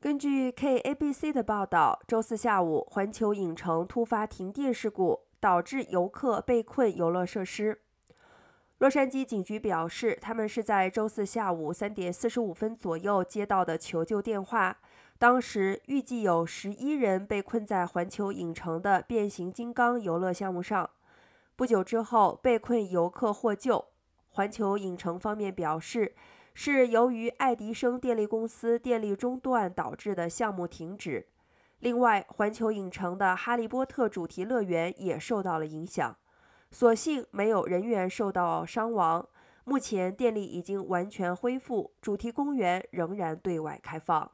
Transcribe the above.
根据 KABC 的报道，周四下午，环球影城突发停电事故，导致游客被困游乐设施。洛杉矶警局表示，他们是在周四下午三点四十五分左右接到的求救电话。当时预计有十一人被困在环球影城的变形金刚游乐项目上。不久之后，被困游客获救。环球影城方面表示。是由于爱迪生电力公司电力中断导致的项目停止。另外，环球影城的《哈利波特》主题乐园也受到了影响，所幸没有人员受到伤亡。目前电力已经完全恢复，主题公园仍然对外开放。